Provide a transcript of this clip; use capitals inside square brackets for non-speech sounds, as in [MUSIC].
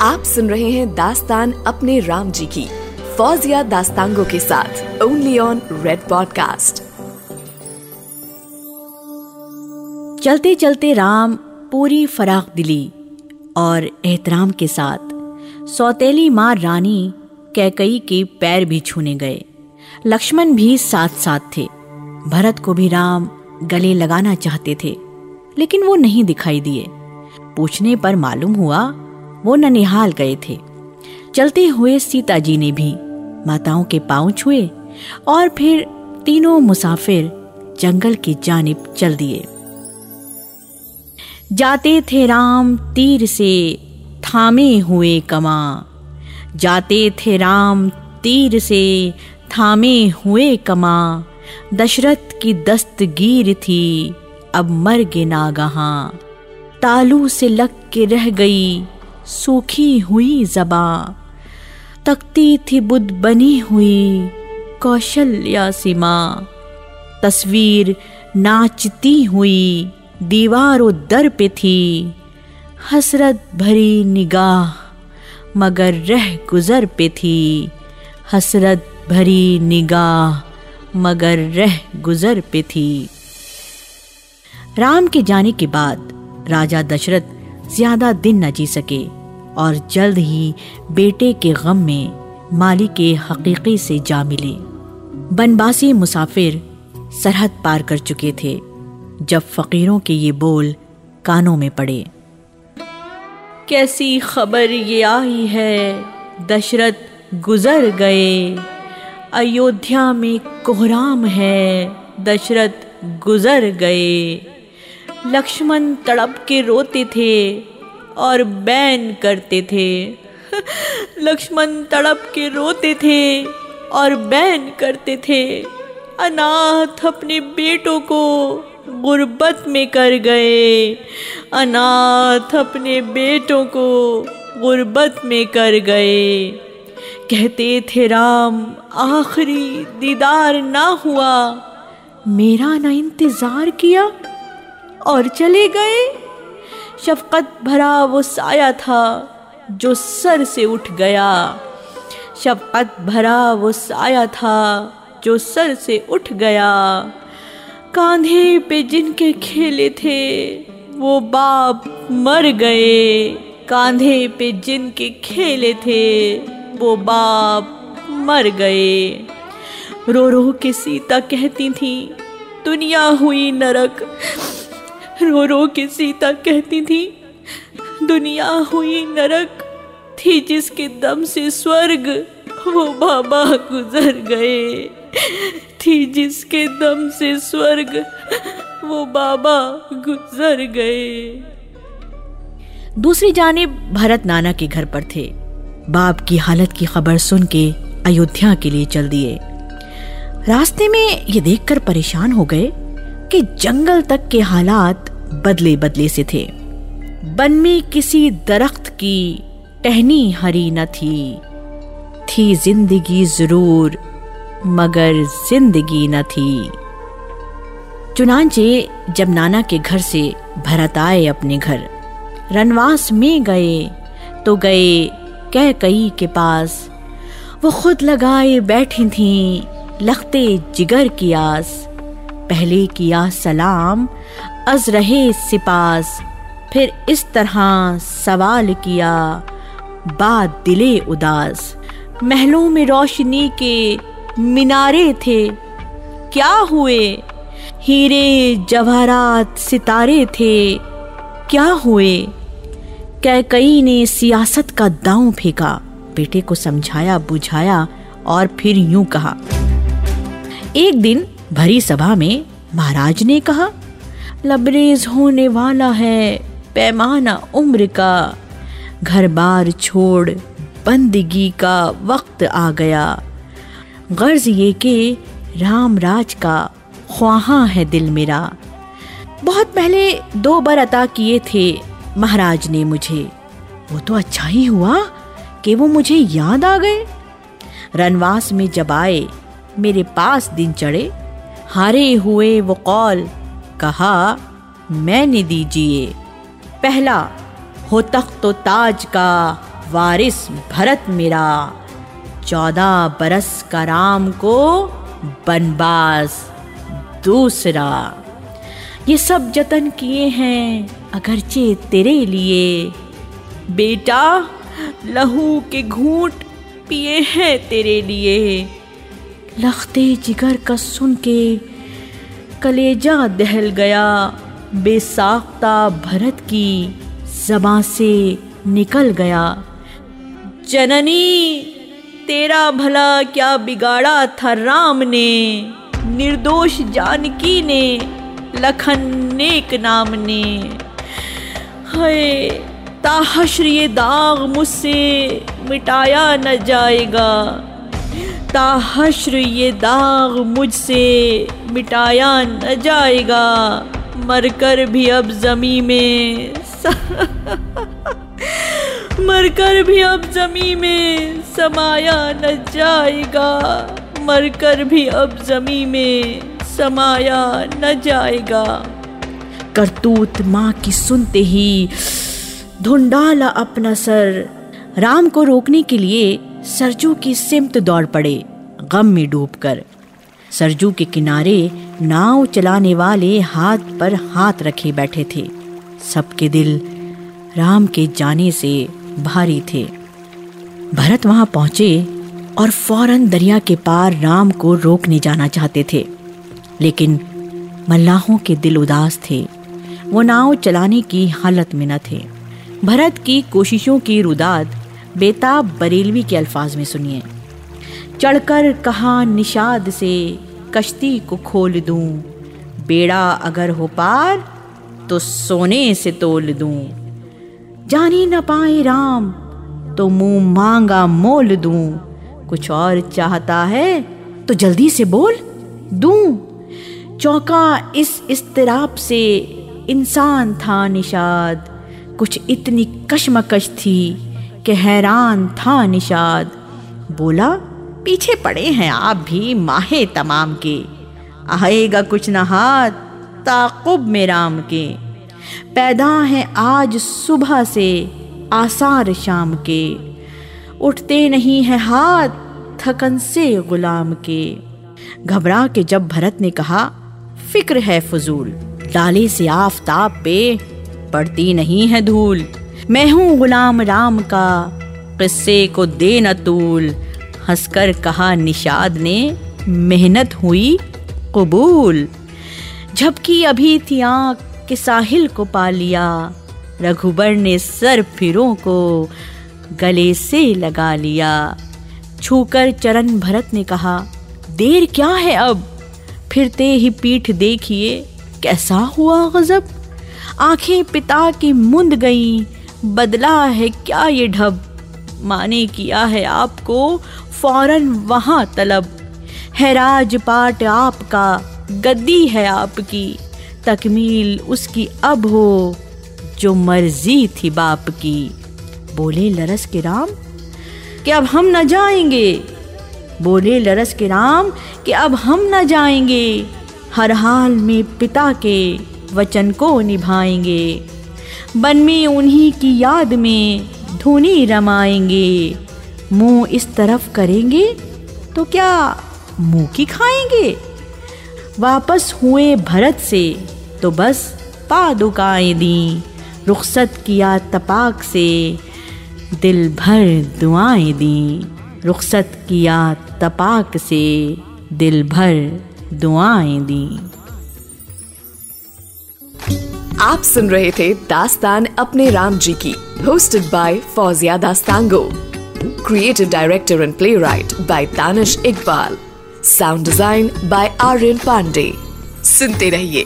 आप सुन रहे हैं दास्तान अपने राम जी की, फौजिया दास्तांगों के साथ ओनली ऑन रेड पॉडकास्ट चलते चलते राम पूरी फराख दिली और एहतराम के साथ सौतेली माँ रानी कैकई के पैर भी छूने गए। लक्ष्मण भी साथ साथ थे। भरत को भी राम गले लगाना चाहते थे, लेकिन वो नहीं दिखाई दिए। पूछने पर मालूम हुआ वो ननिहाल गए थे। चलते हुए सीता जी ने भी माताओं के पाँव छुए और फिर तीनों मुसाफिर जंगल की जानिब चल दिए। जाते थे राम तीर से थामे हुए कमा। जाते थे राम तीर से थामे हुए कमा। दशरथ की दस्तगीर थी, अब मर गे नागहा। तालू से लग के रह गई सूखी हुई जबा। तकती थी बुद्ध बनी हुई कौशल्या सीमा। तस्वीर नाचती हुई दीवारों दर पे थी। हसरत भरी निगाह मगर रह गुजर पे थी। हसरत भरी निगाह मगर रह गुजर पे थी। राम के जाने के बाद राजा दशरथ ज़्यादा दिन न जी सके। और जल्द ही बेटे के गम में माली के हकीकी से जा मिले। बनबासी मुसाफिर सरहद पार कर चुके थे, जब फकीरों के ये बोल कानों में पड़े। कैसी खबर ये आई है? दशरथ गुजर गए। अयोध्या में कोहराम है। दशरथ गुजर गए। लक्ष्मण तड़प के रोते थे। और बैन करते थे। लक्ष्मण तड़प के रोते थे और बैन करते थे। अनाथ अपने बेटों को गुर्बत में कर गए। अनाथ अपने बेटों को गुर्बत में कर गए। कहते थे, राम, आखिरी दीदार ना हुआ। मेरा ना इंतज़ार किया और चले गए। शफकत भरा वो साया था जो सर से उठ गया। शफकत भरा वो साया था जो सर से उठ गया। कांधे पे जिनके खेले थे, वो बाप मर गए। कांधे पे जिनके खेले थे, वो बाप मर गए। रो रो के सीता कहती थी, दुनिया हुई नरक रो रो के सीता कहती थी, दुनिया हुई नरक, थी जिसके दम से स्वर्ग, वो बाबा गुजर गए। थी जिसके दम से स्वर्ग, वो बाबा गुजर गए। दूसरी जानिब भरत नाना के घर पर थे। बाप की हालत की खबर सुन के अयोध्या के लिए चल दिए। रास्ते में ये देखकर परेशान हो गए कि जंगल तक के हालात बदले बदले से थे। बन में किसी दरख्त की टहनी हरी न थी। थी ज़िंदगी ज़रूर, मगर ज़िंदगी न थी। चुनाचे जब नाना के घर से भरत आए अपने घर, रनवास में गए तो गए कह कई के पास। वो खुद लगाए बैठी थी, लखते जिगर की आस। पहले किया सलाम। अज रहे सिपास, फिर इस तरह सवाल किया बात दिले उदास। महलों में रोशनी के मीनारे थे, क्या हुए? हीरे जवाहरात सितारे थे, क्या हुए? कैकई ने सियासत का दांव फेंका, बेटे को समझाया, बुझाया और फिर यूँ कहा, एक दिन भरी सभा में महाराज ने कहा, लबरेज होने वाला है पैमाना उम्र का। घर बार छोड़ बंदगी का वक्त आ गया। गर्ज ये के राम राज का ख्वाहा है दिल मेरा। बहुत पहले दो बार अता किए थे महाराज ने मुझे। वो तो अच्छा ही हुआ कि वो मुझे याद आ गए। रनवास में जब आए, मेरे पास दिन चढ़े हारे हुए वो कौल कहा, मैंने दीजिए पहला, हो तख्त तो ताज का वारिस भरत मेरा। चौदह, बरस का राम को बनबास दूसरा। ये सब जतन किए हैं, अगरचे तेरे लिए। बेटा, लहू के घूट पिए हैं तेरे लिए। लखते जिगर का सुन के कलेजा दहल गया। बेसाख्ता भरत की जबा से निकल गया। जननी, तेरा भला क्या बिगाड़ा था राम ने? निर्दोष जानकी ने, लखन नेक नाम ने। है ताहश्र ये दाग मुझसे मिटाया न जाएगा। ताहश्र ये दाग मुझसे मिटाया न जाएगा, मरकर भी अब जमी में [LAUGHS] मरकर भी अब जमी में समाया न जाएगा, मरकर भी अब जमी में समाया न जाएगा। करतूत माँ की सुनते ही धुंडाला अपना सर राम को रोकने के लिए सरजू की सिमत दौड़ पड़े, गम में डूबकर सरजू के किनारे नाव चलाने वाले हाथ पर हाथ रखे बैठे थे। सबके दिल राम के जाने से भारी थे। भरत वहाँ पहुँचे और फ़ौरन दरिया के पार राम को रोकने जाना चाहते थे। लेकिन मल्लाहों के दिल उदास थे। वो नाव चलाने की हालत में न थे। भरत की कोशिशों की रुदाद बेताब बरेलवी के अल्फाज में सुनिए। चढ़कर कहा निषाद से कश्ती को खोल दूँ। बेड़ा अगर हो पार तो सोने से तोल दूँ। जानी न पाए राम तो मुँह मांगा मोल दूँ। कुछ और चाहता है तो जल्दी से बोल, दूँ। चौका इस इस्तिराब से, इंसान था निषाद। कुछ इतनी कशमकश थी कि हैरान था निषाद। बोला, पीछे पड़े हैं आप भी माहे तमाम के। आएगा कुछ न हाथ, ताकुब में राम के। पैदा हैं आज सुबह से, आसार शाम के। उठते नहीं हैं हाथ, थकन से गुलाम के। घबरा के जब भरत ने कहा, फ़िक्र है फजूल, डाले से आफताब पे, पड़ती नहीं है धूल। मैं हूँ गुलाम राम का। किस्से को दे न तूल। हंसकर कहा निषाद ने, मेहनत हुई, कबूल। झपकी अभी थी आँख के साहिल को पा लिया। रघुबर ने सर फिरों को गले से लगा लिया। छूकर चरण भरत ने कहा, देर क्या है अब? फिरते ही पीठ देखिए, कैसा हुआ गजब? आँखें पिता की मुंद गई बदला है क्या ये ढब? माने किया है आपको फ़ौरन वहाँ तलब। है राजपाट आपका, गद्दी है आपकी। तकमील उसकी अब हो, जो मर्ज़ी थी बाप की बोले लरस के राम, कि अब हम न जाएँगे। बोले लरस के राम, कि अब हम न जाएँगे। हर हाल में पिता के वचन को निभाएँगे। बन में उन्हीं की याद में धुनी रमाएँगे। मुँह इस तरफ़ करेंगे तो क्या मुँह की खाएँगे? वापस हुए भरत से तो बस पादुकाएँ दी। रुखसत किया तपाक से दिल भर दुआएँ दी। रुखसत किया तपाक से दिल भर दुआएँ दी। आप सुन रहे थे दास्तान अपने राम जी की hosted by Fauzia Dastango. Creative director and playwright by Tanish Iqbal sound design by Aryan Pandey सुनते रहिए।